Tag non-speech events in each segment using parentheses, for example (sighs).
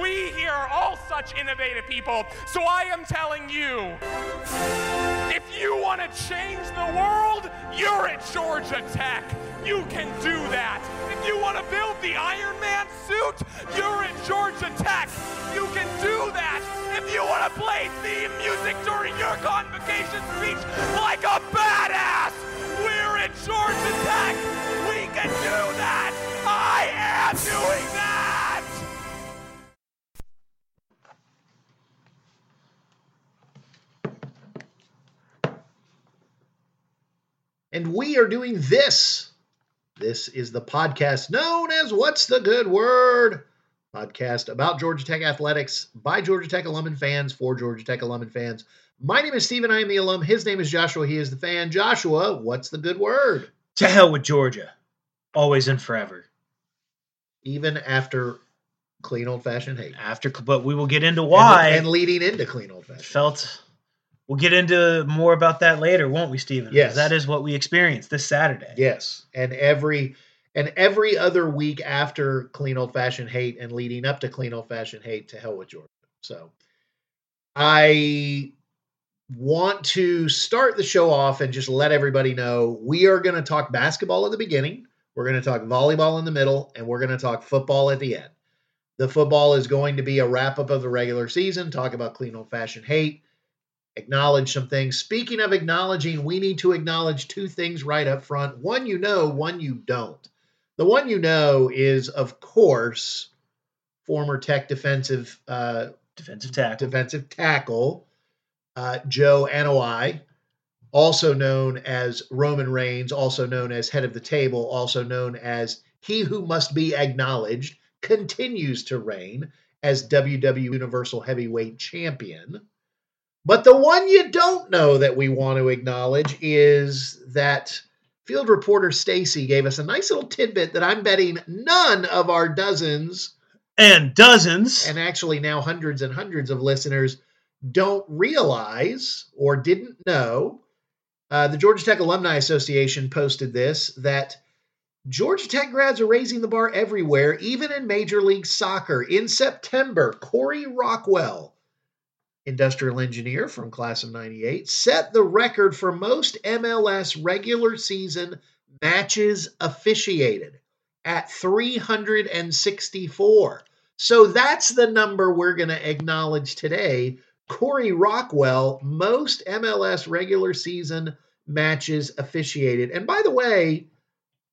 We here are all such innovative people. So I am telling you if you want to change the world, you're at Georgia Tech. You can do that. If you want to build the Iron Man suit, you're at Georgia Tech. You can do that. If you want to play theme music during your convocation speech like a badass, we're at Georgia Tech. We can do that. I am doing that. And we are doing this. This is the podcast known as What's the Good Word? Podcast about Georgia Tech athletics by Georgia Tech alum and fans for Georgia Tech alum and fans. My name is Steven. I am the alum. His name is Joshua. He is the fan. Joshua, what's the good word? To hell with Georgia. Always and forever. Even after clean old fashioned hate. After, but we will get into why. And, and leading into clean old fashioned. Felt. We'll get into more about that later, won't we, Steven? Yes. That is what we experienced this Saturday. Yes. And every and every other week after clean old fashioned hate and leading up to clean old fashioned hate to hell with Georgia. So I want to start the show off and just let everybody know we are going to talk basketball at the beginning. We're going to talk volleyball in the middle, and we're going to talk football at the end. The football is going to be a wrap up of the regular season, talk about clean old fashioned hate, acknowledge some things. Speaking of acknowledging, we need to acknowledge two things right up front. One you know, one you don't. The one you know is, of course, former Tech defensive uh, defensive tackle, defensive tackle uh, Joe Anoa'i, also known as Roman Reigns, also known as head of the table, also known as he who must be acknowledged, continues to reign as WWE Universal Heavyweight Champion. But the one you don't know that we want to acknowledge is that field reporter Stacy gave us a nice little tidbit that I'm betting none of our dozens and dozens and actually now hundreds and hundreds of listeners don't realize or didn't know. Uh, the Georgia Tech Alumni Association posted this that Georgia Tech grads are raising the bar everywhere, even in Major League Soccer. In September, Corey Rockwell, industrial engineer from class of 98, set the record for most MLS regular season matches officiated at 364. So that's the number we're going to acknowledge today. Corey Rockwell, most MLS regular season matches officiated. And by the way,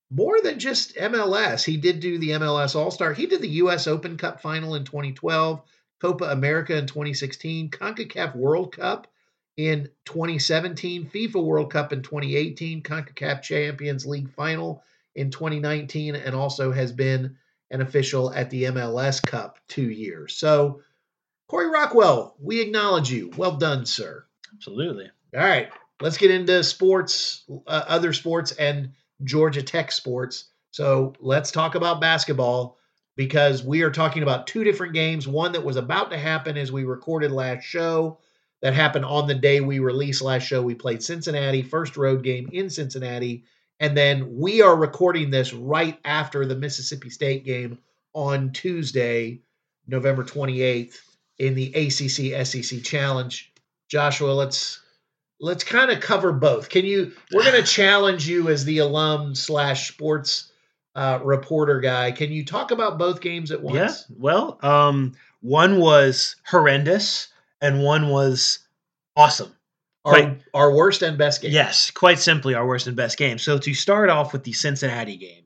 more than just MLS, he did do the MLS All Star. He did the U.S. Open Cup final in 2012, Copa America in 2016, CONCACAF World Cup in 2017, FIFA World Cup in 2018, CONCACAF Champions League final in 2019, and also has been an official at the MLS Cup two years. So, Corey Rockwell, we acknowledge you. Well done, sir. Absolutely. All right, let's get into sports, uh, other sports, and Georgia Tech sports. So let's talk about basketball because we are talking about two different games. One that was about to happen as we recorded last show, that happened on the day we released last show. We played Cincinnati, first road game in Cincinnati. And then we are recording this right after the Mississippi State game on Tuesday, November 28th in the ACC SEC Challenge. Joshua, let's let's kind of cover both. Can you? We're going (sighs) to challenge you as the alum slash sports uh, reporter guy. Can you talk about both games at once? Yeah. Well, um, one was horrendous, and one was awesome. Our, quite, our worst and best game. Yes, quite simply our worst and best game. So to start off with the Cincinnati game,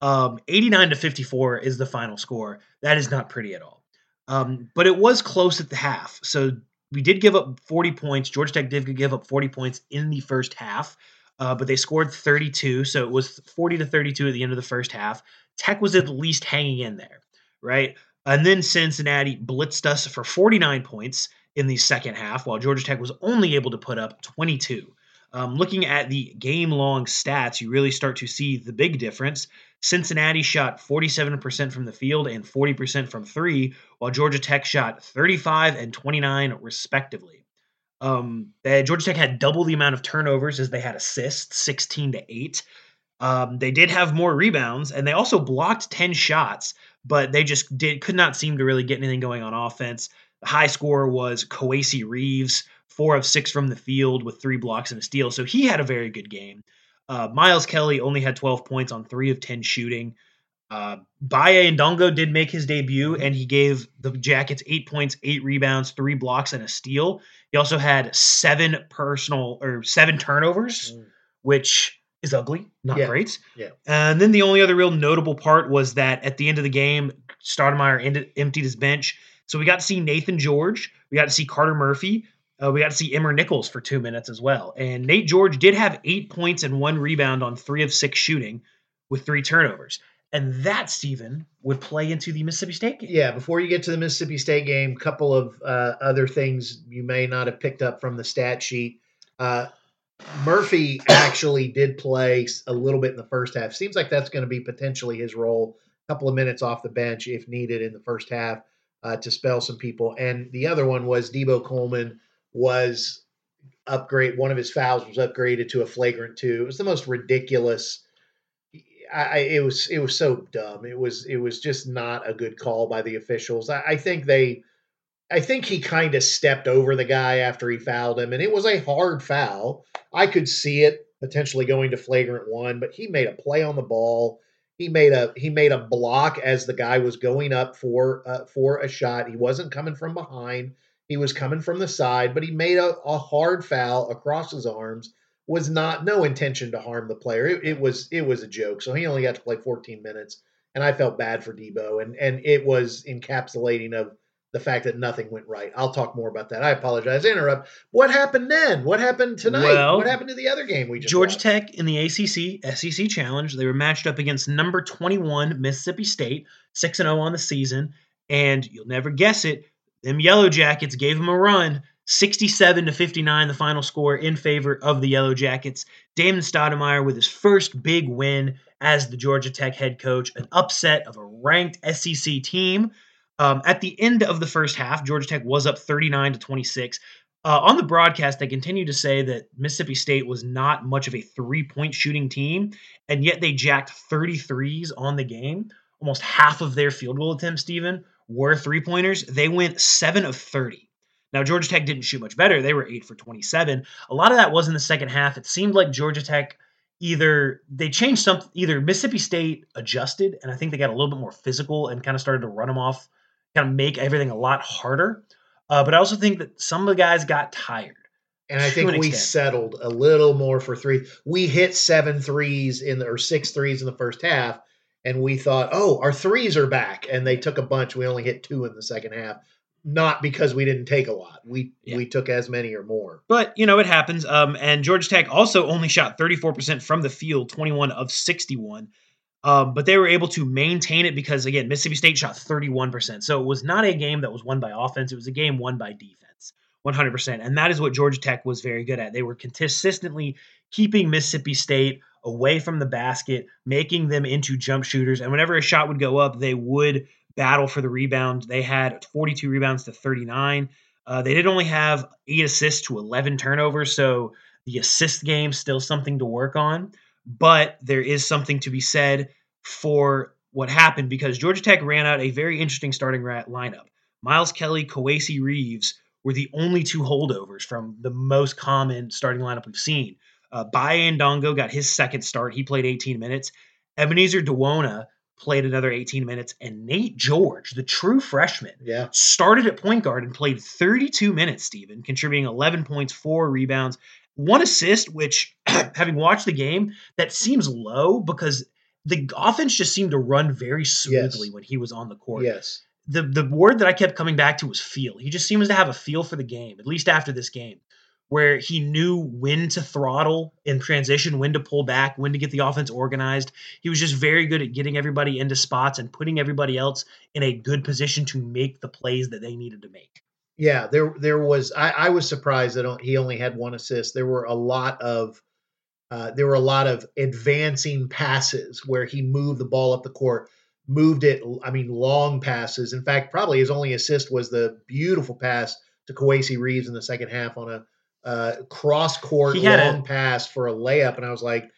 um, 89 to 54 is the final score. That is not pretty at all. Um, but it was close at the half. So we did give up 40 points. Georgia Tech did give up 40 points in the first half, uh, but they scored 32. So it was 40 to 32 at the end of the first half. Tech was at least hanging in there, right? And then Cincinnati blitzed us for 49 points in the second half, while Georgia Tech was only able to put up 22. Um, looking at the game long stats, you really start to see the big difference. Cincinnati shot 47% from the field and 40% from three, while Georgia Tech shot 35 and 29 respectively. Um, Georgia Tech had double the amount of turnovers as they had assists, 16 to 8. Um, they did have more rebounds, and they also blocked 10 shots, but they just did could not seem to really get anything going on offense. The high score was Kowacie Reeves, four of six from the field with three blocks and a steal. So he had a very good game. Uh, Miles Kelly only had 12 points on three of 10 shooting. Uh, Baye Ndongo did make his debut, and he gave the Jackets eight points, eight rebounds, three blocks, and a steal. He also had seven personal or seven turnovers, mm. which is ugly, not yeah. great. Yeah. And then the only other real notable part was that at the end of the game, Stoudemire ended, emptied his bench. So we got to see Nathan George, we got to see Carter Murphy, uh, we got to see Emmer Nichols for two minutes as well. And Nate George did have eight points and one rebound on three of six shooting with three turnovers. And that, Steven, would play into the Mississippi State game. Yeah, before you get to the Mississippi State game, couple of uh, other things you may not have picked up from the stat sheet. Uh, Murphy actually did play a little bit in the first half. Seems like that's going to be potentially his role. A couple of minutes off the bench if needed in the first half uh, to spell some people. And the other one was Deebo Coleman was upgrade. One of his fouls was upgraded to a flagrant two. It was the most ridiculous. I, it was it was so dumb. It was it was just not a good call by the officials. I, I think they, I think he kind of stepped over the guy after he fouled him, and it was a hard foul. I could see it potentially going to flagrant one, but he made a play on the ball. He made a he made a block as the guy was going up for uh, for a shot. He wasn't coming from behind. He was coming from the side, but he made a, a hard foul across his arms. Was not no intention to harm the player. It, it was it was a joke. So he only got to play 14 minutes, and I felt bad for Deebo, and and it was encapsulating of the fact that nothing went right. I'll talk more about that. I apologize. Interrupt. What happened then? What happened tonight? Well, what happened to the other game we just Georgia watched? Tech in the ACC SEC Challenge. They were matched up against number 21 Mississippi State, 6 and 0 on the season, and you'll never guess it, them Yellow Jackets gave them a run. 67 to 59, the final score in favor of the Yellow Jackets. Damon Stoudemire with his first big win as the Georgia Tech head coach, an upset of a ranked SEC team. Um, at the end of the first half, Georgia Tech was up 39 to 26. Uh, on the broadcast, they continued to say that Mississippi State was not much of a three point shooting team, and yet they jacked 33s on the game. Almost half of their field goal attempts, Steven, were three pointers. They went seven of 30. Now, Georgia Tech didn't shoot much better. They were eight for 27. A lot of that was in the second half. It seemed like Georgia Tech either they changed something, either Mississippi State adjusted, and I think they got a little bit more physical and kind of started to run them off, kind of make everything a lot harder. Uh, but I also think that some of the guys got tired. And I think we extent. settled a little more for three. We hit seven threes in the, or six threes in the first half, and we thought, oh, our threes are back, and they took a bunch. We only hit two in the second half, not because we didn't take a lot. We yeah. we took as many or more. But you know it happens. Um, and Georgia Tech also only shot 34% from the field, 21 of 61. Um, but they were able to maintain it because again, Mississippi State shot 31%. So it was not a game that was won by offense; it was a game won by defense. 100%. And that is what Georgia Tech was very good at. They were consistently keeping Mississippi State away from the basket, making them into jump shooters. And whenever a shot would go up, they would battle for the rebound. They had 42 rebounds to 39. Uh, they did only have eight assists to 11 turnovers, so the assist game still something to work on. But there is something to be said for what happened because Georgia Tech ran out a very interesting starting lineup. Miles Kelly, Kowacie Reeves were the only two holdovers from the most common starting lineup we've seen. Uh, Baye Ndongo got his second start. He played 18 minutes. Ebenezer Dowuona played another 18 minutes. And Nate George, the true freshman, yeah. started at point guard and played 32 minutes, Steven, contributing 11 points, four rebounds, one assist, which, (clears throat) having watched the game, that seems low because the offense just seemed to run very smoothly yes. when he was on the court. Yes. The, the word that I kept coming back to was feel. He just seems to have a feel for the game, at least after this game where he knew when to throttle in transition, when to pull back, when to get the offense organized. He was just very good at getting everybody into spots and putting everybody else in a good position to make the plays that they needed to make. Yeah, there there was I, I was surprised that he only had one assist. There were a lot of uh, there were a lot of advancing passes where he moved the ball up the court, moved it. I mean, long passes. In fact, probably his only assist was the beautiful pass to Kowacie Reeves in the second half on a uh, cross court long a, pass for a layup, and I was like,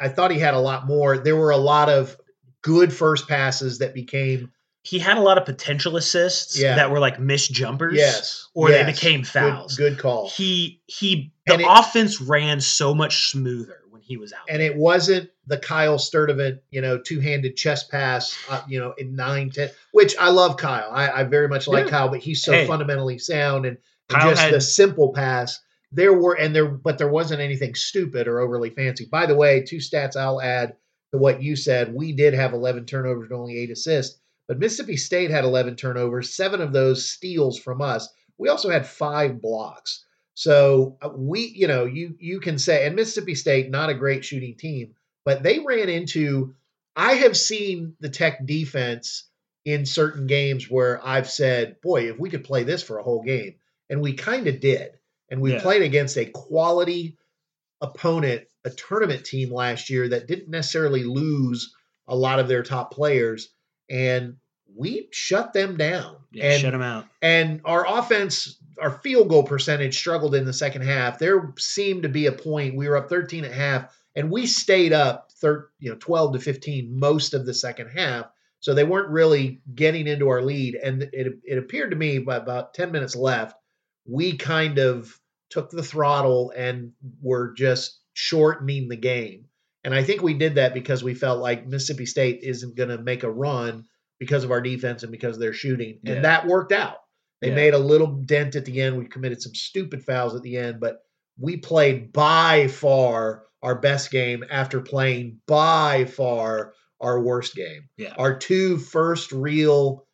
I thought he had a lot more. There were a lot of good first passes that became he had a lot of potential assists Yeah. that were like missed jumpers. Yes. Or they became Good- fouls. Good, call. He he the it- offense ran so much smoother when he was out. and there. it wasn't the Kyle Sturdivant, you know, two-handed chest pass, uh, you know, in nine, ten, which I love Kyle. I, I very much like Yeah. Kyle, but he's so Hey. fundamentally sound and, and just had- the simple pass. There were and there, but there wasn't anything stupid or overly fancy. By the way, two stats I'll add to what you said. We did have 11 turnovers and only eight assists, but Mississippi State had 11 turnovers, seven of those steals from us. We also had five blocks. So uh, we, you know, you you can say, and Mississippi State, not a great shooting team, but they ran into. I have seen the Tech defense in certain games where I've said, "Boy, if we could play this for a whole game," and we kind of did, and we Yeah. played against a quality opponent, a tournament team last year that didn't necessarily lose a lot of their top players, and we shut them down. yeah, and shut them out. and our offense, our field goal percentage struggled in the second half. There seemed to be a point we were up 13 and a half, and we stayed up thir- you know 12 to 15 most of the second half. So they weren't really getting into our lead. And it, it appeared to me by about 10 minutes left, we kind of took the throttle and were just shortening the game. And I think we did that because we felt like Mississippi State isn't going to make a run because of our defense and because of their shooting. And Yeah. that worked out. They Yeah. made a little dent at the end. We committed some stupid fouls at the end, but we played by far our best game after playing by far our worst game. Yeah. Our two first real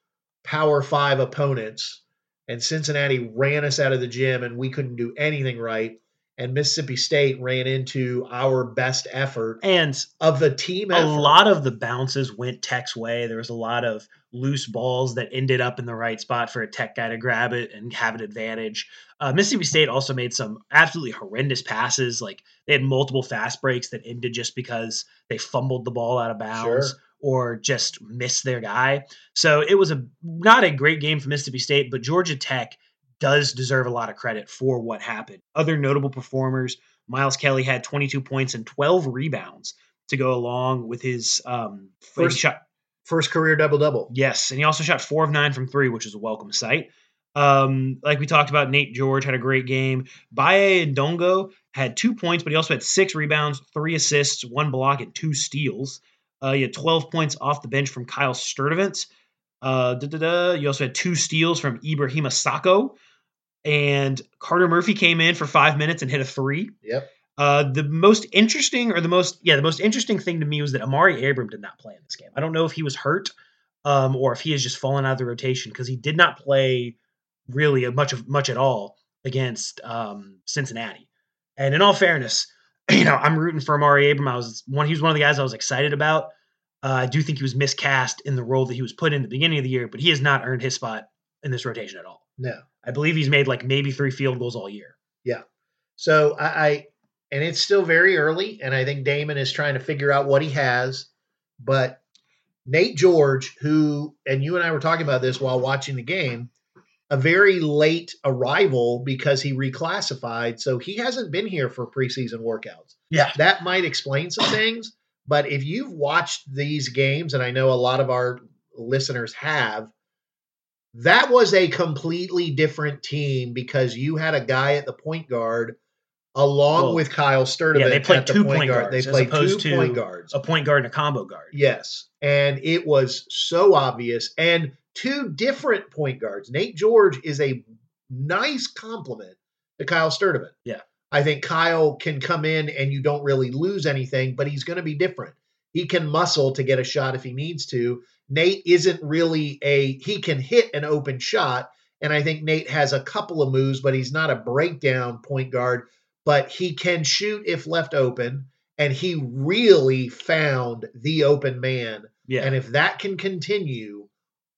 Power Five opponents, and Cincinnati ran us out of the gym, and we couldn't do anything right. And Mississippi State ran into our best effort And of the team a effort. lot of the bounces went Tech's way. There was a lot of loose balls that ended up in the right spot for a Tech guy to grab it and have an advantage. Uh, Mississippi State also made some absolutely horrendous passes. Like they had multiple fast breaks that ended just because they fumbled the ball out of bounds Sure. Or just miss their guy. So it was a not a great game for Mississippi State, but Georgia Tech does deserve a lot of credit for what happened. Other notable performers: Miles Kelly had 22 points and 12 rebounds to go along with his um, First- shot. First career double double. Yes, and he also shot four of nine from three, which is a welcome sight. Um, like we talked about, Nate George had a great game. Baye Ndongo had two points, but he also had six rebounds, three assists, one block, and two steals. Uh, he had 12 points off the bench from Kyle Sturdivant. Uh, da-da-da. You also had two steals from Ibrahima Sacko. And Carter Murphy came in for five minutes and hit a three. Yep. Uh, the most interesting, or the most, yeah, the most interesting thing to me was that Amaree Abram did not play in this game. I don't know if he was hurt um, or if he has just fallen out of the rotation because he did not play really a much of much at all against um, Cincinnati. And in all fairness, (clears throat) you know, I'm rooting for Amaree Abram. I was one. He was one of the guys I was excited about. Uh, I do think he was miscast in the role that he was put in at the beginning of the year, but he has not earned his spot in this rotation at all. No. I believe he's made like maybe three field goals all year. Yeah. So I, I and it's still very early, and I think Damon is trying to figure out what he has. But Nate George, who and you and I were talking about this while watching the game, a very late arrival because he reclassified, so he hasn't been here for preseason workouts. Yeah. That might explain some things. But if you've watched these games, and I know a lot of our listeners have, that was a completely different team because you had a guy at the point guard along Well, with Kyle Sturdivant. yeah, they played at the two point point guard. guards They played two point guards. A point guard and a combo guard. Yes. And it was so obvious. And two different point guards. Nate George is a nice compliment to Kyle Sturdivant. Yeah. I think Kyle can come in and you don't really lose anything, but he's going to be different. He can muscle to get a shot if he needs to. Nate isn't really a, he can hit an open shot. And I think Nate has a couple of moves, but he's not a breakdown point guard, but he can shoot if left open. And he really found the open man Yeah. and if that can continue,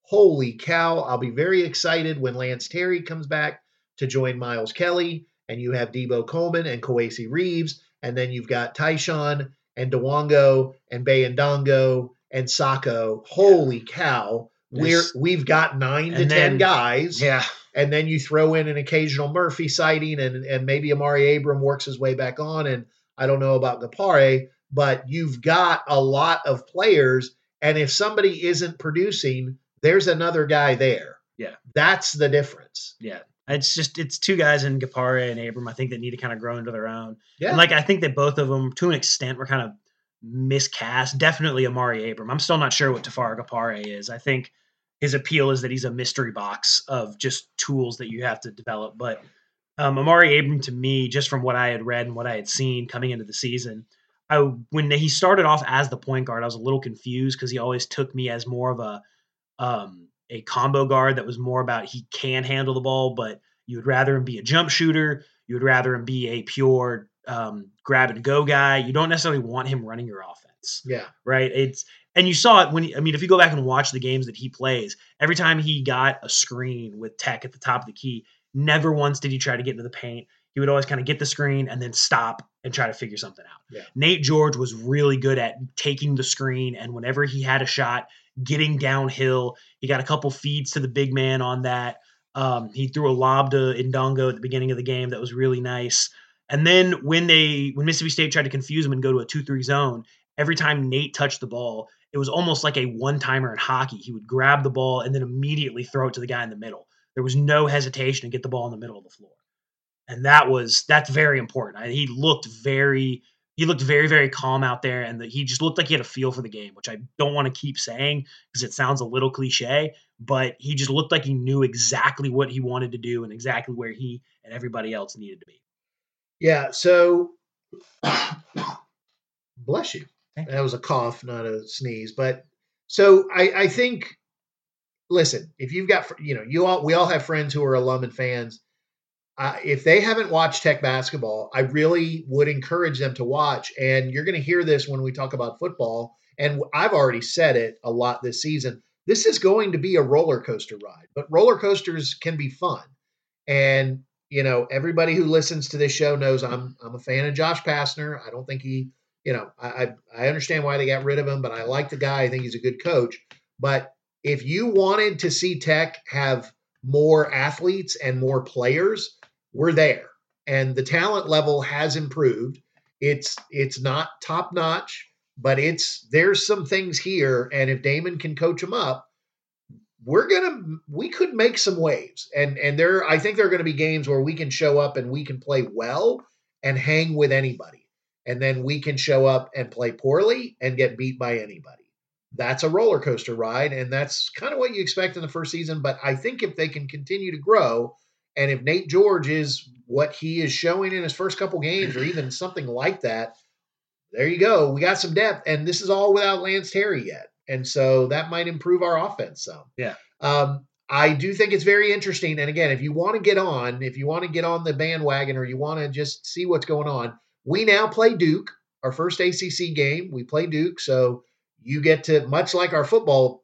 holy cow, I'll be very excited when Lance Terry comes back to join Miles Kelly. And you have Deebo Coleman and Kowacie Reeves. And then you've got Tyshawn and Dowuona and Baye Ndongo and Sacko. Holy cow. We're we've got nine to and 10 then- guys. yeah. And then you throw in an occasional Murphy sighting, and, and maybe Amaree Abram works his way back on. And I don't know about Gapare, but you've got a lot of players. And if somebody isn't producing, there's another guy there. Yeah. That's the difference. Yeah. It's just it's two guys in Gapare and Abram. I think that need to kind of grow into their own. Yeah. And like I think that both of them, to an extent, were kind of miscast. Definitely Amaree Abram. I'm still not sure what Tafara Gapare is. I think his appeal is that he's a mystery box of just tools that you have to develop. But um, Amaree Abram, to me, just from what I had read and what I had seen coming into the season, I when he started off as the point guard, I was a little confused because he always took me as more of a um, a combo guard that was more about he can handle the ball, but you would rather him be a jump shooter. You would rather him be a pure um, grab and go guy. You don't necessarily want him running your offense, Yeah. right? It's and you saw it when he, I mean, if you go back and watch the games that he plays, every time he got a screen with Tech at the top of the key, never once did he try to get into the paint. He would always kind of get the screen and then stop and try to figure something out. Yeah. Nate George was really good at taking the screen and whenever he had a shot, getting downhill. He got a couple feeds to the big man on that. Um, he threw a lob to Ndongo at the beginning of the game that was really nice. And then when they when Mississippi State tried to confuse him and go to a two-three zone, every time Nate touched the ball, it was almost like a one-timer in hockey. He would grab the ball and then immediately throw it to the guy in the middle. There was no hesitation to get the ball in the middle of the floor. And that was that's very important. I, he looked very he looked very very calm out there and the, he just looked like he had a feel for the game which i don't want to keep saying because it sounds a little cliche but he just looked like he knew exactly what he wanted to do and exactly where he and everybody else needed to be Yeah. So, (coughs) bless you. Thank That was a cough, not a sneeze. But so I, I think, listen, if you've got, you know, you all, we all have friends who are alum and fans. If they haven't watched Tech basketball, I really would encourage them to watch. And you're going to hear this when we talk about football. And I've already said it a lot this season. This is going to be a roller coaster ride, but roller coasters can be fun. And you know, everybody who listens to this show knows I'm I'm a fan of Josh Pastner. I don't think he, you know, I, I understand why they got rid of him, but I like the guy. I think he's a good coach. But if you wanted to see Tech have more athletes and more players, we're there. And the talent level has improved. It's it's not top notch, but it's there's some things here. And if Damon can coach them up, we're gonna we could make some waves and and there i think there are gonna be games where we can show up and we can play well and hang with anybody and then we can show up and play poorly and get beat by anybody that's a roller coaster ride and that's kind of what you expect in the first season but i think if they can continue to grow and if nate george is what he is showing in his first couple games or even something like that there you go we got some depth and this is all without lance terry yet and so that might improve our offense some Yeah. um, I do think it's very interesting. And again, if you want to get on, if you want to get on the bandwagon or you want to just see what's going on, we now play Duke, our first ACC game. We play Duke. So you get to, much like our football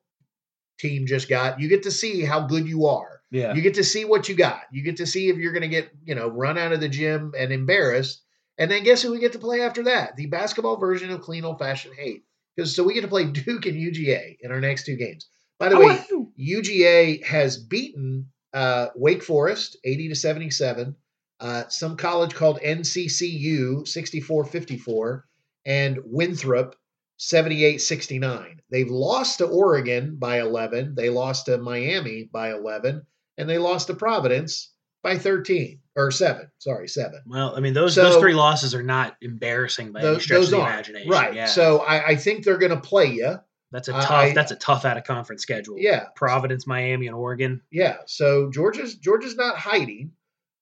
team just got, you get to see how good you are. Yeah You get to see what you got. You get to see if you're going to get, you know, run out of the gym and embarrassed. And then guess who we get to play after that? The basketball version of clean old fashioned hate. Because so we get to play (laughs) Duke and UGA in our next two games. By the way, UGA has beaten uh, Wake Forest 80 to 77, uh, some college called NCCU 64 54, and Winthrop 78 69. They've lost to Oregon by 11, they lost to Miami by 11, and they lost to Providence by 13 or 7. Sorry, 7. well i mean those So- those three losses are not embarrassing by any stretch those of the are imagination right. yeah So I, I think they're going to play you. that's a tough I- that's a tough out of conference schedule Yeah. providence miami and oregon Yeah. So Georgia's Georgia's not hiding,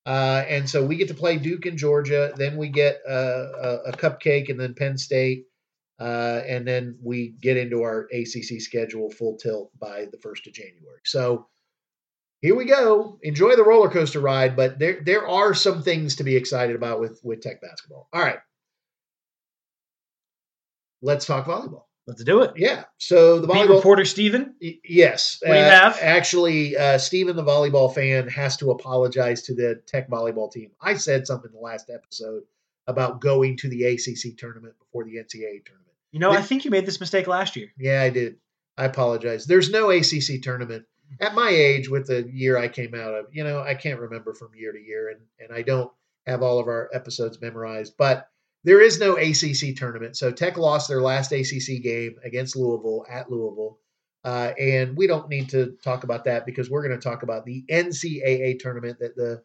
uh, and so we get to play Duke and Georgia. Then we get uh, a, a cupcake, and then Penn State, uh, and then we get into our ACC schedule full tilt by the first of January. So here we go. Enjoy the roller coaster ride, but there there are some things to be excited about with with Tech basketball. All right. Let's talk volleyball. let's do it Yeah. So the beat volleyball reporter Steven. Y- Yes. What do you Uh, have? Actually, uh, Steven, the volleyball fan, has to apologize to the Tech volleyball team. I said something in the last episode about going to the ACC tournament before the NCAA tournament. you know i think you made this mistake last year Yeah, I did. I apologize. There's no ACC tournament at my age with the year I came out of. You know, I can't remember from year to year, and and I don't have all of our episodes memorized, but. There is no ACC tournament. So Tech lost their last ACC game against Louisville at Louisville. Uh, and we don't need to talk about that because we're going to talk about the NCAA tournament that the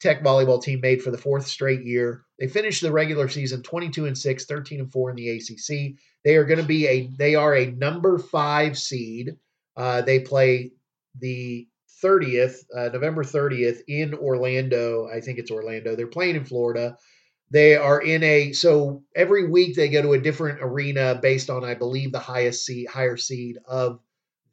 Tech volleyball team made for the fourth straight year. They finished the regular season 22 and 6, 13 and 4 in the ACC. They are going to be a they are a number 5 seed. Uh, they play the 30th, uh, November 30th in Orlando. I think it's Orlando. They're playing in Florida. They are in a so every week they go to a different arena based on I believe the highest seed higher seed of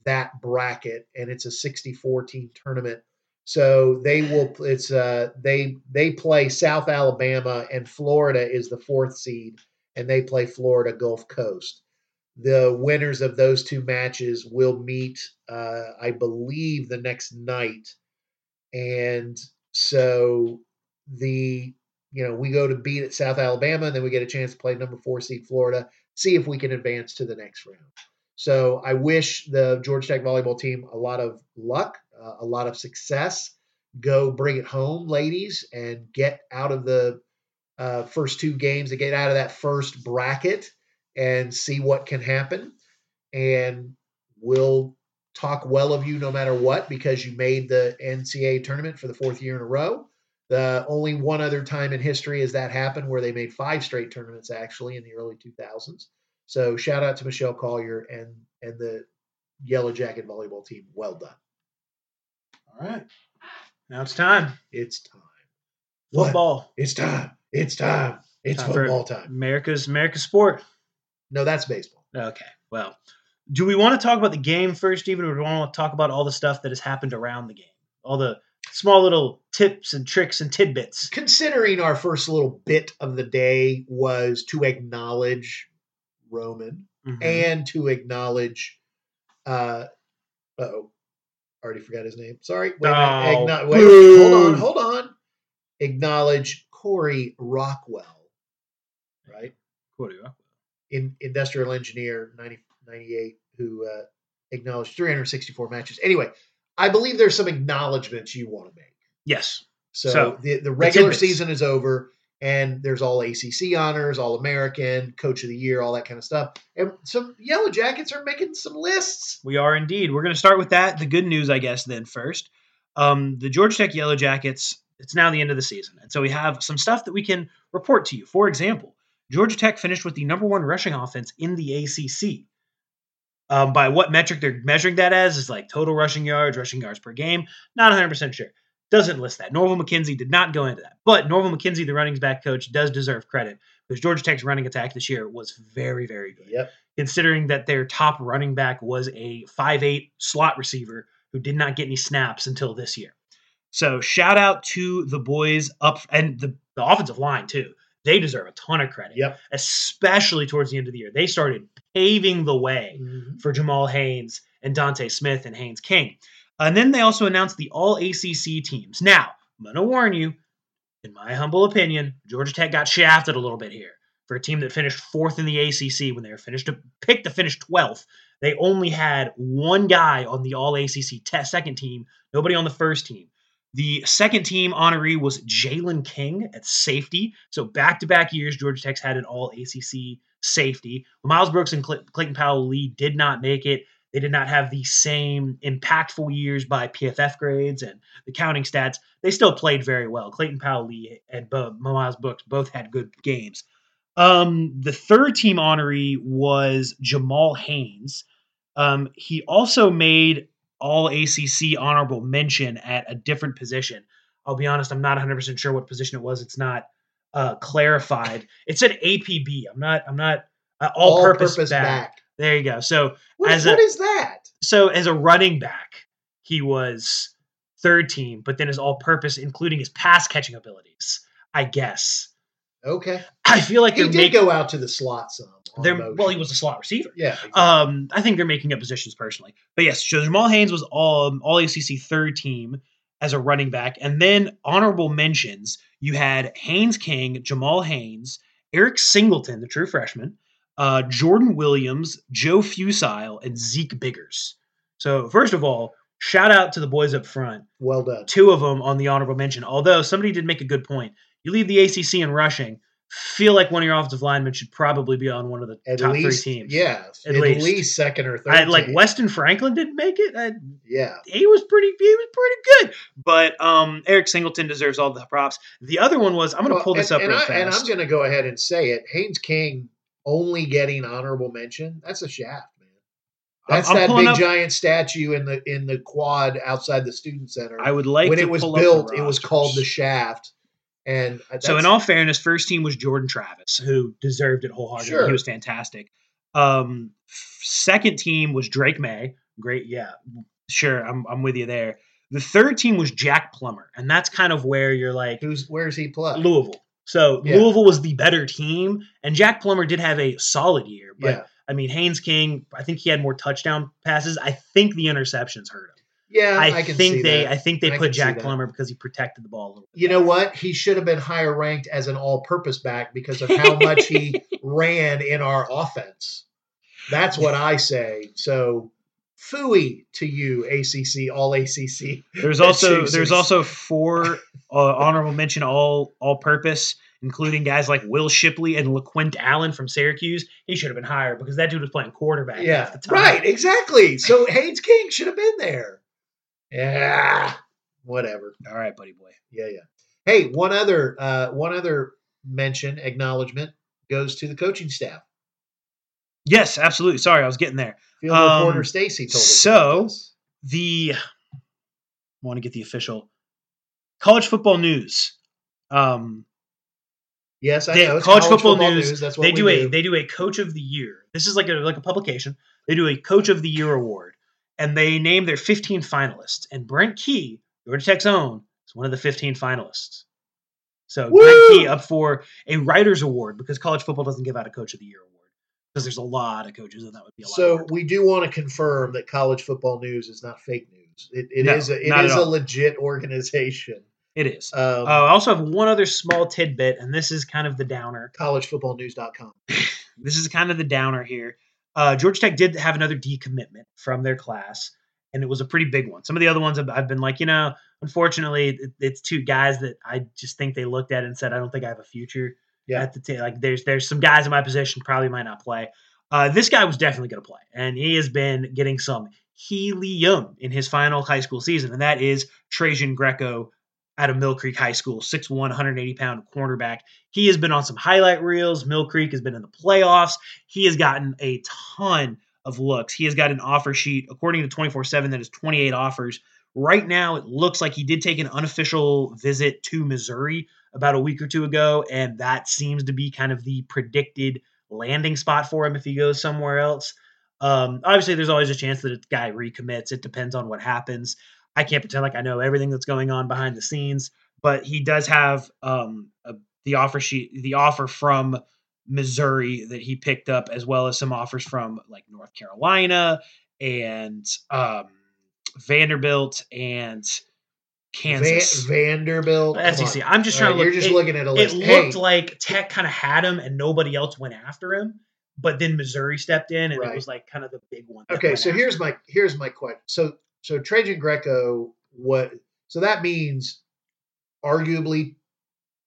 that bracket and it's a 64 team tournament. So they will it's uh they they play South Alabama and Florida is the fourth seed and they play Florida Gulf Coast. The winners of those two matches will meet uh I believe the next night. And so the you know, we go to beat at South Alabama, and then we get a chance to play number four seed Florida, see if we can advance to the next round. So I wish the Georgia Tech volleyball team a lot of luck, uh, a lot of success. Go bring it home, ladies, and get out of the uh, first two games, to get out of that first bracket and see what can happen. And we'll talk well of you no matter what because you made the NCAA tournament for the fourth year in a row. The only one other time in history has that happened where they made five straight tournaments actually in the early 2000s. So shout out to Michelle Collier and and the Yellow Jacket volleyball team. Well done. All right. Now it's time. It's time. What? Football. It's time. It's time. It's Time football time. America's America's sport. No, that's baseball. Okay. Well, do we want to talk about the game first, even, or do we want to talk about all the stuff that has happened around the game? All the small little tips and tricks and tidbits. Considering our first little bit of the day was to acknowledge Roman Mhm. and to acknowledge uh oh already forgot his name sorry wait. Oh, Acknow- wait, hold on hold on acknowledge corey rockwell right do you- in industrial engineer 90, 98 who uh acknowledged 364 matches anyway i believe there's some acknowledgments you want to make Yes. so, So, the, the regular season is over, and there's all ACC honors, all American, Coach of the Year, all that kind of stuff. And some Yellow Jackets are making some lists. We are indeed. We're going to start with that. The good news, I guess, then first. Um, the Georgia Tech Yellow Jackets, it's now the end of the season. And so we have some stuff that we can report to you. For example, Georgia Tech finished with the number one rushing offense in the ACC. Um, by what metric they're measuring that as is like total rushing yards, rushing yards per game. Not 100% sure. Doesn't list that. Norval McKenzie did not go into that. But Norval McKenzie, the running back coach, does deserve credit because Georgia Tech's running attack this year was very, very good Yep. considering that their top running back was a 5'8 slot receiver who did not get any snaps until this year. So shout out to the boys up and the, the offensive line too. They deserve a ton of credit, Yep. especially towards the end of the year. They started paving the way mm-hmm. for Jamal Haynes and Dontae Smith and Haynes King. And then they also announced the all ACC teams. Now, I'm going to warn you, in my humble opinion, Georgia Tech got shafted a little bit here. For a team that finished fourth in the ACC when they were finished to pick to finish 12th, they only had one guy on the all ACC te- second team, nobody on the first team. The second team honoree was Jaylon King at safety. So back to back years, Georgia Tech's had an all ACC safety. Miles Brooks and Cl- Clayton Powell Lee did not make it. They did not have the same impactful years by PFF grades and the counting stats. They still played very well. Clayton Powell Lee and Bo- Miles Brooks both had good games. Um, the third team honoree was Jamal Haynes. Um, he also made all ACC honorable mention at a different position. I'll be honest, I'm not 100% sure what position it was. It's not uh, clarified. It said APB. I'm not. I'm not uh, all, purpose, back. There you go. So What, As a- what is that? so as a running back, he was third team, but then his all purpose, including his pass catching abilities. I guess. Okay. I feel like He did making. go out to the slot some. They're, motion. well, he was a slot receiver. yeah. exactly. Um, I think they're making up positions personally. But yes, so Jamal Haynes was all all ACC third team as a running back, and then honorable mentions you had Haynes King, Jamal Haynes, Eric Singleton, the true freshman, uh, Jordan Williams, Joe Fusile, and Zeke Biggers. So first of all, shout out to the boys up front. well done. Two of them on the honorable mention. Although somebody did make a good point. You leave the ACC in rushing. Feel like one of your offensive linemen should probably be on one of the At top least, three teams. yeah, At at, least. least. second or third. I, like. Weston Franklin didn't make it. I, yeah, he was pretty he was pretty good. But um, Eric Singleton deserves all the props. The other one was I'm going to Well, pull this and, up and real I, fast. And I'm going to go ahead and say it. Haynes King only getting honorable mention. That's a shaft, man. That's I'm that big up- giant statue in the in the quad outside the student center. I would like when it was built, it was called the shaft. And uh, So in all fairness, first team was Jordan Travis, who deserved it wholeheartedly. Sure. He was fantastic. Um, second team was Drake Maye. Great, yeah, sure, I'm I'm with you there. The third team was Jack Plummer, and that's kind of where you're like who's where's he play? Louisville. So Yeah. Louisville was the better team, and Jack Plummer did have a solid year. But yeah, I mean, Haynes King, I think he had more touchdown passes. I think the interceptions hurt him. Yeah. I, I, can think see they, that. I think they I put Jack that. Plummer because he protected the ball a little bit. You know what? He should have been higher ranked as an all-purpose back because of how much he (laughs) ran in our offense. That's what I say. So, fooey to you, ACC, all ACC. There's (laughs) also there's also four uh, honorable mention all all purpose, including guys like Will Shipley and LeQuint Allen from Syracuse. He should have been higher because that dude was playing quarterback. half Yeah, the time. right, exactly. So Haynes King should have been there. Yeah, whatever. All right, buddy boy. Yeah, yeah. Hey, one other uh, one other mention acknowledgement goes to the coaching staff. Yes, absolutely. Sorry, I was getting there. Field Um, reporter Stacy told us. so- The I want to get the official college football news. Um, yes, I they- know. It's college football news, That's what they we do a they do a coach of the year. This is like a like a publication. They do a coach of the year award, and they name their 15 finalists. And Brent Key, Georgia Tech's own, is one of the 15 finalists. So Woo! Brent Key up for a writers award because college football doesn't give out a coach of the year award because there's a lot of coaches and that would be a lot. So we do want to confirm that college football news is not fake news. It, it No, is a, it is a legit organization. it is. Um, Uh, I also have one other small tidbit, and this is kind of the downer. collegefootballnews.com. (laughs) this is kind of the downer here. Uh, Georgia Tech did have another decommitment from their class, and it was a pretty big one. Some of the other ones I've, I've been like, you know, unfortunately, it, it's two guys that I just think they looked at and said, I don't think I have a future Yeah. at the team. Like, there's there's some guys in my position probably might not play. Uh, this guy was definitely going to play, and he has been getting some helium in his final high school season, and that is Trajan Greco out of Mill Creek High School, 6'1", 180 pound cornerback. He has been on some highlight reels. Mill Creek has been in the playoffs. He has gotten a ton of looks. He has got an offer sheet, according to 24 7, that is 28 offers. Right now, it looks like he did take an unofficial visit to Missouri about a week or two ago, and that seems to be kind of the predicted landing spot for him if he goes somewhere else. Um, obviously, there's always a chance that a guy recommits. It depends on what happens. I can't pretend like I know everything that's going on behind the scenes, but he does have um, a, the offer sheet, the offer from Missouri that he picked up, as well as some offers from like North Carolina and um, Vanderbilt and Kansas. Va- Vanderbilt. SEC. I'm just trying right, to look. You're just it, looking at a list. it list. looked like Tech kind of had him, and nobody else went after him. But then Missouri stepped in, and Right. it was like kind of the big one. okay, so here's him. my here's my question. So so Trajan Greco, what? So that means arguably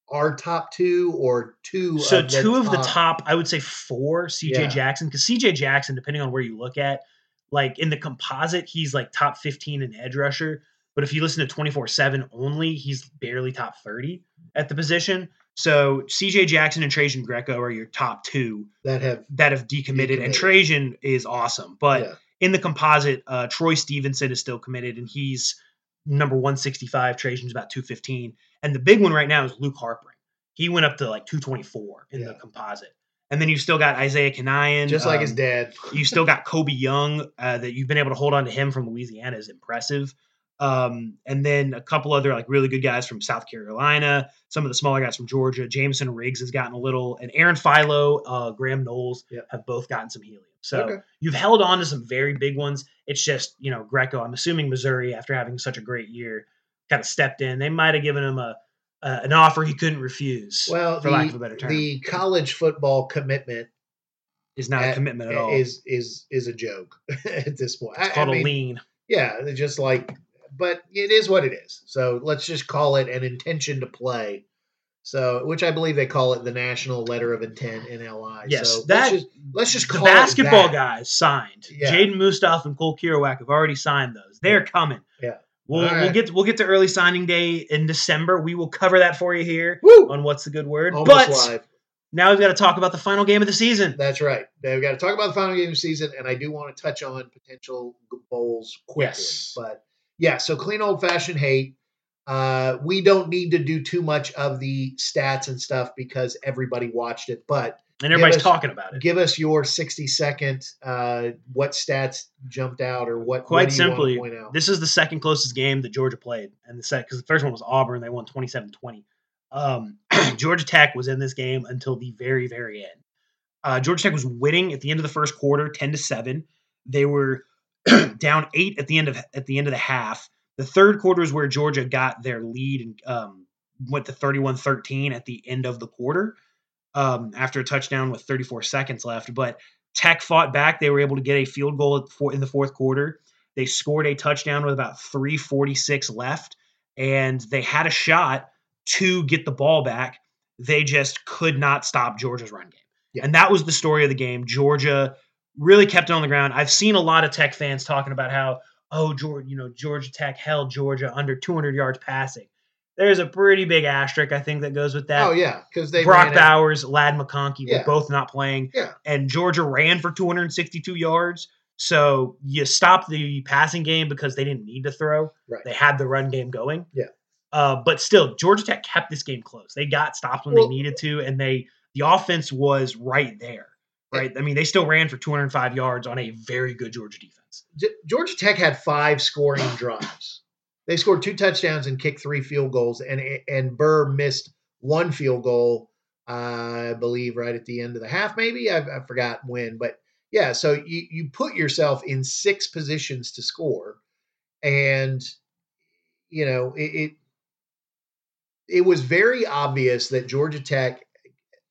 our top two or two. So of the two of the top, I would say four, CJ Yeah. Jackson, because CJ Jackson, depending on where you look at, like in the composite, he's like top 15 in edge rusher. But if you listen to 24 7 only, he's barely top 30 at the position. So CJ Jackson and Trajan Greco are your top two that have that have decommitted, and Trajan is awesome. But yeah. In the composite, uh, Troy Stevenson is still committed, and he's number 165. Trajan's about 215. And the big one right now is Luke Harper. He went up to like 224 in the composite. And then you've still got Isaiah Kanayan. just like his um, dad. you still (laughs) got Kobe Young uh, that you've been able to hold on to him from Louisiana is impressive. Um, and then a couple other like really good guys from South Carolina, some of the smaller guys from Georgia. Jameson Riggs has gotten a little, and Aaron Philo, uh, Graham Knowles Yep. have both gotten some helium. So Okay. you've held on to some very big ones. It's just you know Greco. I'm assuming Missouri, after having such a great year, kind of stepped in. They might have given him a, a an offer he couldn't refuse. Well, for the, lack of a better term, the college football commitment is not a commitment at all. is is is a joke (laughs) at this point. It's I called mean, a lean. Yeah, just like, but it is what it is. So let's just call it an intention to play. So, which I believe they call it the National Letter of Intent NLI. Yes, so that- let's just, let's just the call it basketball guys signed. Yeah. Jaeden Mustaf and Cole Kirouac have already signed those. They're coming. Yeah. We'll, All we'll right. get we'll get to early signing day in December. We will cover that for you here Woo! on what's the good word. Almost but live. now we've got to talk about the final game of the season. That's right. Now, We've got to talk about the final game of the season, and I do want to touch on potential bowls quickly. Yes. But yeah, so clean old fashioned hate. Uh, we don't need to do too much of the stats and stuff because everybody watched it. But And everybody's us- talking about it. give us your 60 second uh, what stats jumped out or what Quite what simply, point out? this is the second closest game that Georgia played, and the set because the first one was Auburn, they won 27-20. Um, (clears throat) Georgia Tech was in this game until the very, very end. Uh, Georgia Tech was winning at the end of the first quarter, ten to seven. They were (clears throat) down eight at the end of at the end of the half. The third quarter is where Georgia got their lead and um, went to 31-13 at the end of the quarter um, after a touchdown with 34 seconds left. But Tech fought back. They were able to get a field goal at four, in the fourth quarter. They scored a touchdown with about 346 left, and they had a shot to get the ball back. They just could not stop Georgia's run game. Yeah. And that was the story of the game. Georgia really kept it on the ground. I've seen a lot of Tech fans talking about how, oh, Georgia, you know, Georgia Tech held Georgia under 200 yards passing. There's a pretty big asterisk, I think, that goes with that. oh, yeah. Because they Brock Bowers, Ladd McConkey Yeah. were both not playing. Yeah. And Georgia ran for 262 yards. So you stopped the passing game because they didn't need to throw. Right. They had the run game going. Yeah. Uh, but still, Georgia Tech kept this game close. They got stopped when Well- they needed to, and they the offense was right there. Right. I mean, they still ran for 205 yards on a very good Georgia defense. Georgia Tech had five scoring drives. They scored two touchdowns and kicked three field goals, and and Birr missed one field goal, I believe, right at the end of the half. Maybe I, I forgot when, but yeah. So you you put yourself in six positions to score, and you know it. it it was very obvious that Georgia Tech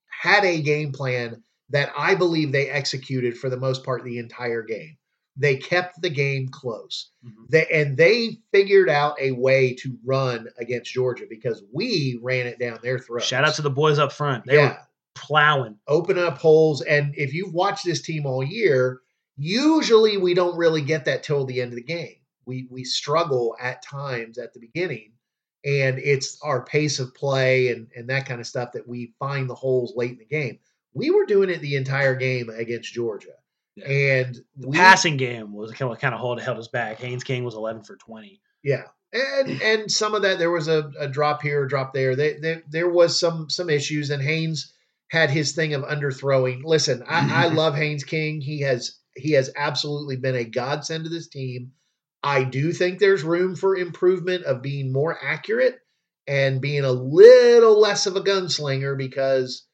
had a game plan that I believe they executed for the most part the entire game. They kept the game close. Mm-hmm. They and they figured out a way to run against Georgia because we ran it down their throats. Shout out to the boys up front. They yeah, were plowing. open up holes. And if you've watched this team all year, usually we don't really get that till the end of the game. We we struggle at times at the beginning, and it's our pace of play and and that kind of stuff that we find the holes late in the game. We were doing it the entire game against Georgia, Yeah. and The we, passing game was kind of, kind of hold, held us back. Haynes King was 11 for 20. Yeah, and and some of that there was a, a drop here, a drop there. They, they, there was some some issues, and Haynes had his thing of underthrowing. Listen, I, I (laughs) love Haynes King. He has he has absolutely been a godsend to this team. I do think there's room for improvement of being more accurate and being a little less of a gunslinger because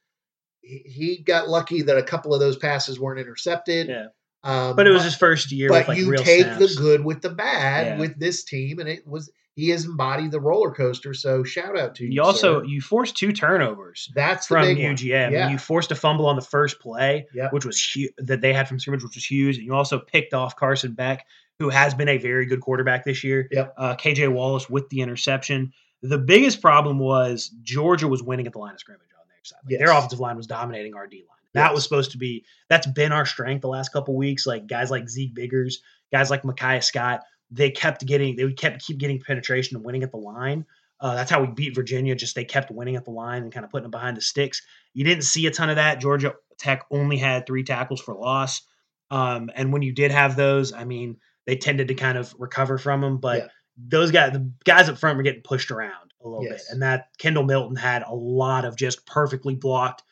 he, got lucky that a couple of those passes weren't intercepted. Yeah. Um, But it was his first year with but like you take snaps. the good with the bad Yeah. with this team, and it was he has embodied the roller coaster. So shout out to you. You also sir. you forced two turnovers that's from UGM. one. UGA. I mean, Yeah. you forced a fumble on the first play, Yep. which was huge that they had from scrimmage, which was huge. And you also picked off Carson Beck, who has been a very good quarterback this year. Yep. Uh, KJ Wallace with the interception. The biggest problem was Georgia was winning at the line of scrimmage side. Like, Their offensive line was dominating our D line. That was supposed to be that's been our strength the last couple weeks. Like guys like Zeke Biggers, guys like Micaiah Scott, they kept getting they would kept keep getting penetration and winning at the line. Uh, that's how we beat Virginia. Just they kept winning at the line and kind of putting it behind the sticks. You didn't see a ton of that. Georgia Tech only had three tackles for loss. Um, and when you did have those, I mean, they tended to kind of recover from them. But Yeah. those guys, the guys up front were getting pushed around a little bit. And that Kendall Milton had a lot of just perfectly blocked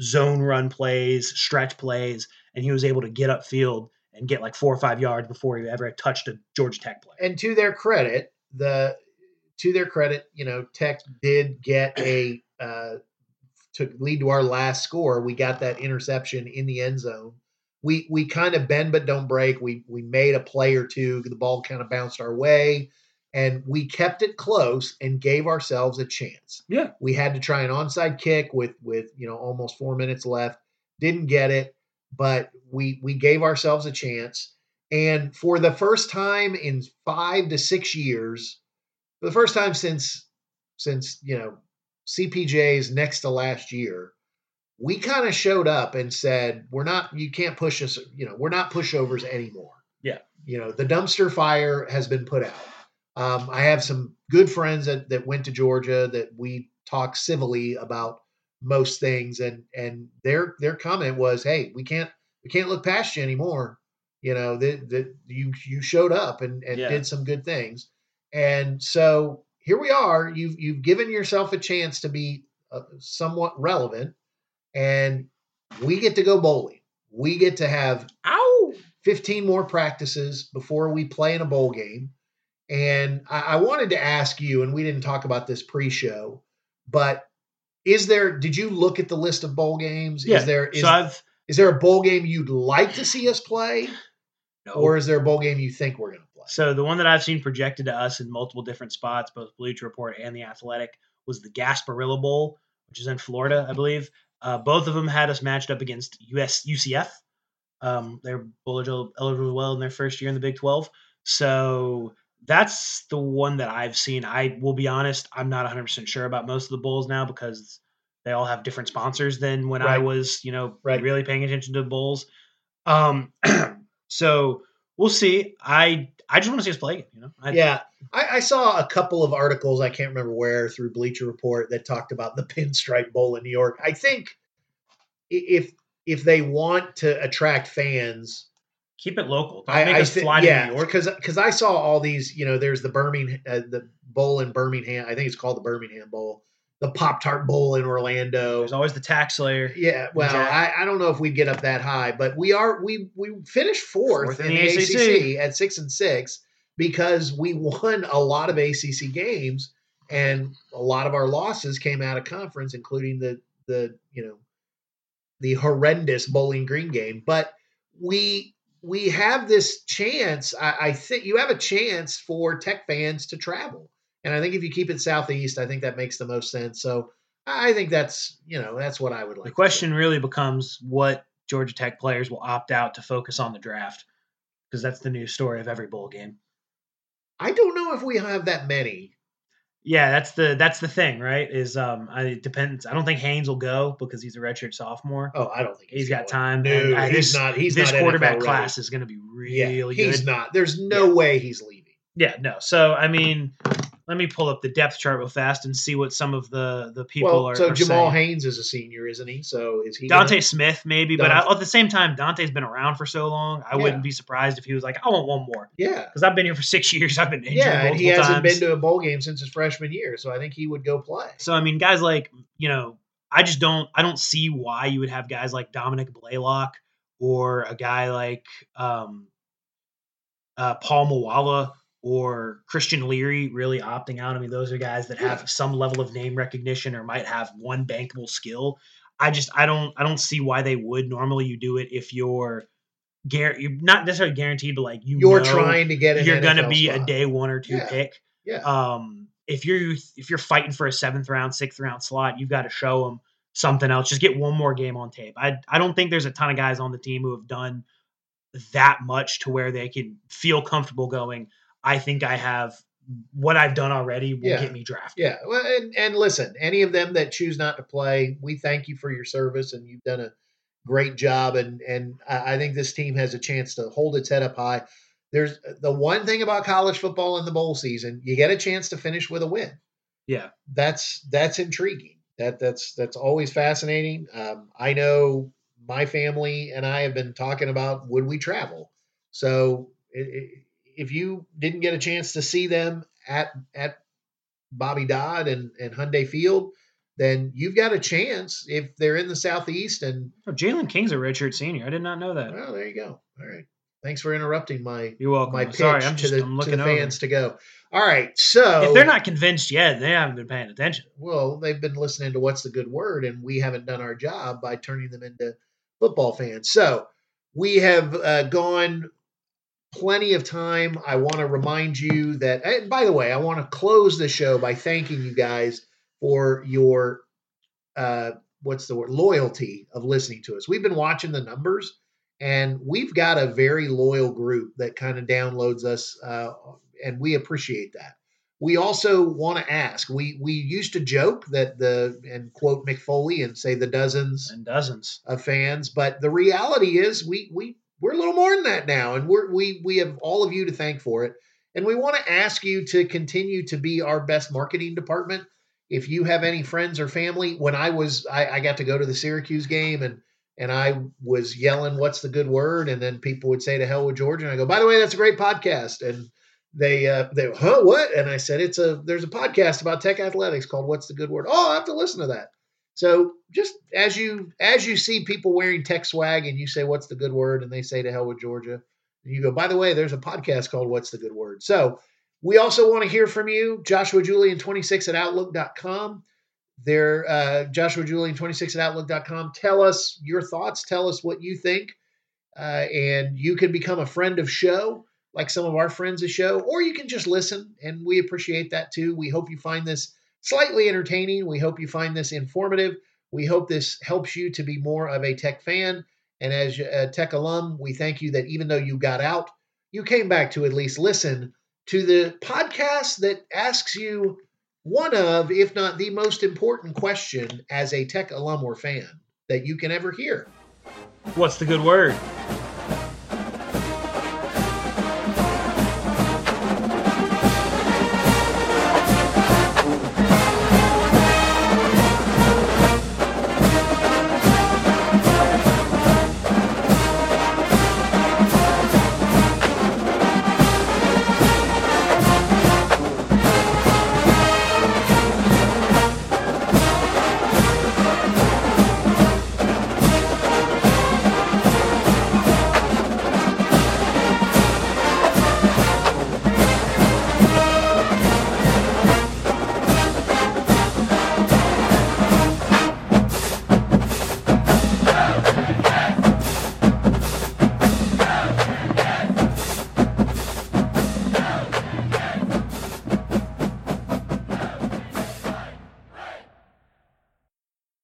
zone run plays, stretch plays, and he was able to get upfield and get like four or five yards before he ever touched a Georgia Tech player. and to their credit, the to their credit, you know, Tech did get a uh, to lead to our last score. We got that interception in the end zone. We we kind of bend but don't break. We we made a play or two. The ball kind of bounced our way, and we kept it close and gave ourselves a chance. Yeah. We had to try an onside kick with with you know almost four minutes left. Didn't get it, but we we gave ourselves a chance. And for the first time in five to six years, for the first time since since you know CPJ's next to last year, we kind of showed up and said, we're not, you can't push us, you know, we're not pushovers anymore. Yeah. You know, the dumpster fire has been put out. Um, I have some good friends that, that went to Georgia that we talk civilly about most things and and their their comment was hey we can't we can't look past you anymore you know that that you you showed up and and Yeah. did some good things and so here we are you've you've given yourself a chance to be uh, somewhat relevant and we get to go bowling we get to have Ow! 15 more practices before we play in a bowl game. And I, I wanted to ask you, and we didn't talk about this pre-show, but is there? Did you look at the list of bowl games? Yeah. Is there is, so I've is there a bowl game you'd like to see us play, no. or is there a bowl game you think we're going to play? So the one that I've seen projected to us in multiple different spots, both Bleacher Report and the Athletic, was the Gasparilla Bowl, which is in Florida, I believe. Uh, both of them had us matched up against US UCF. Um, they're bowl eligible eligible well in their first year in the Big Twelve. So that's the one that I've seen. I will be honest, I'm not 100 percent sure about most of the bowls now because they all have different sponsors than when I was, you know, Right. really paying attention to the bowls. Um, (clears throat) so we'll see. I I just want to see us play it. You know, I, yeah, I, I saw a couple of articles. I can't remember where through Bleacher Report that talked about the (laughs) Pinstripe Bowl in New York. I think if if they want to attract fans, keep it local. Don't I, make I us fly yeah, to New York. because because I saw all these. You know, there's the Birmingham, uh, the bowl in Birmingham. I think it's called the Birmingham Bowl. The Pop Tart Bowl in Orlando. There's always the TaxSlayer. Yeah, well. I, I don't know if we'd get up that high, but we are we we finished fourth, Fourth in, the ACC. at six and six because we won a lot of ACC games, and a lot of our losses came out of conference, including the the you know the horrendous Bowling Green game. But we we have this chance. I, I think you have a chance for Tech fans to travel, and I think if you keep it southeast, I think that makes the most sense. So. I think that's you know that's what I would like. The question really becomes what Georgia Tech players will opt out to focus on the draft because that's the new story of every bowl game. I don't know if we have that many. Yeah, that's the that's the thing, right? Is um, I, it depends. I don't think Haynes will go because he's a redshirt sophomore. Oh, I don't think he's got going. time. No, and, uh, he's this, not. He's this not quarterback NFL ready. class is going to be Yeah, really he's good. not. There's no Yeah. way he's leaving. Yeah, no. So I mean, let me pull up the depth chart real fast and see what some of the the people well, are. so are Jamal saying. Haynes is a senior, isn't he? So is he Dontae gonna- Smith, maybe, but I, at the same time, Dontae's been around for so long. I Yeah. wouldn't be surprised if he was like, "I want one more," yeah, because I've been here for six (laughs) years. I've been injured yeah, and he hasn't times. been to a bowl game since his freshman year. So I think he would go play. so I mean, guys like you know, I just don't, I don't see why you would have guys like Dominick Blaylock or a guy like um, uh, Paul Moala or Christian Leary really opting out. I mean, those are guys that have some level of name recognition or might have one bankable skill. I just I don't I don't see why they would. Normally, you do it if you're gar- you're not necessarily guaranteed, but like you You're trying to get you're going to be a day one or two Yeah. pick. Yeah. Um, if you're if you're fighting for a seventh round, sixth round slot, you've got to show them something else. Just get one more game on tape. I I don't think there's a ton of guys on the team who have done that much to where they can feel comfortable going. I think I have what I've done already will Yeah. get me drafted. Yeah, well, and, and listen, any of them that choose not to play, we thank you for your service, and you've done a great job. And and I think this team has a chance to hold its head up high. There's the one thing about college football in the bowl season, you get a chance to finish with a win. Yeah. That's that's intriguing. That that's that's always fascinating. Um, I know my family and I have been talking about would we travel. So i i if you didn't get a chance to see them at at Bobby Dodd and, and Hyundai Field, then you've got a chance if they're in the southeast. And Oh, Jaylon King's a redshirt senior. I did not know that. well, there you go. All right. Thanks for interrupting my You're welcome. my pitch Sorry, I'm to just the, I'm to looking the over. fans to go. All right. So If they're not convinced yet, they haven't been paying attention. well, they've been listening to what's the good word, and we haven't done our job by turning them into football fans. So we have uh, gone plenty of time. I want to remind you that, and by the way, I want to close the show by thanking you guys for your uh, what's the word loyalty of listening to us. We've been watching the numbers, and we've got a very loyal group that kind of downloads us, uh, and we appreciate that. we also want to ask. We we used to joke that the and quote McFoley and say the dozens and dozens of fans, but the reality is we we we're a little more than that now, and we're we we have all of you to thank for it. And we want to ask you to continue to be our best marketing department. If you have any friends or family, when I was I, I got to go to the Syracuse game and and I was yelling, "What's the good word?" And then people would say, "To hell with Georgia," and I go, "By the way, that's a great podcast." And they uh, they huh what? And I said, "It's a there's a podcast about Tech athletics called What's the Good Word." Oh, I have to listen to that. So just as you as you see people wearing Tech swag and you say, "What's the good word?" and they say, "To hell with Georgia," and you go, "By the way, there's a podcast called What's the Good Word." So we also want to hear from you, Joshua Julian 26 at outlook.com there, uh, Joshua Julian 26 at outlook.com. Tell us your thoughts. Tell us what you think. Uh, and you can become a friend of show, like some of our friends of show, or you can just listen. And we appreciate that too. We hope you find this slightly entertaining. We hope you find this informative. We hope this helps you to be more of a tech fan. And as a tech alum, we thank you that even though you got out, you came back to at least listen to the podcast that asks you one of, if not the most important question as a tech alum or fan that you can ever hear. What's the good word?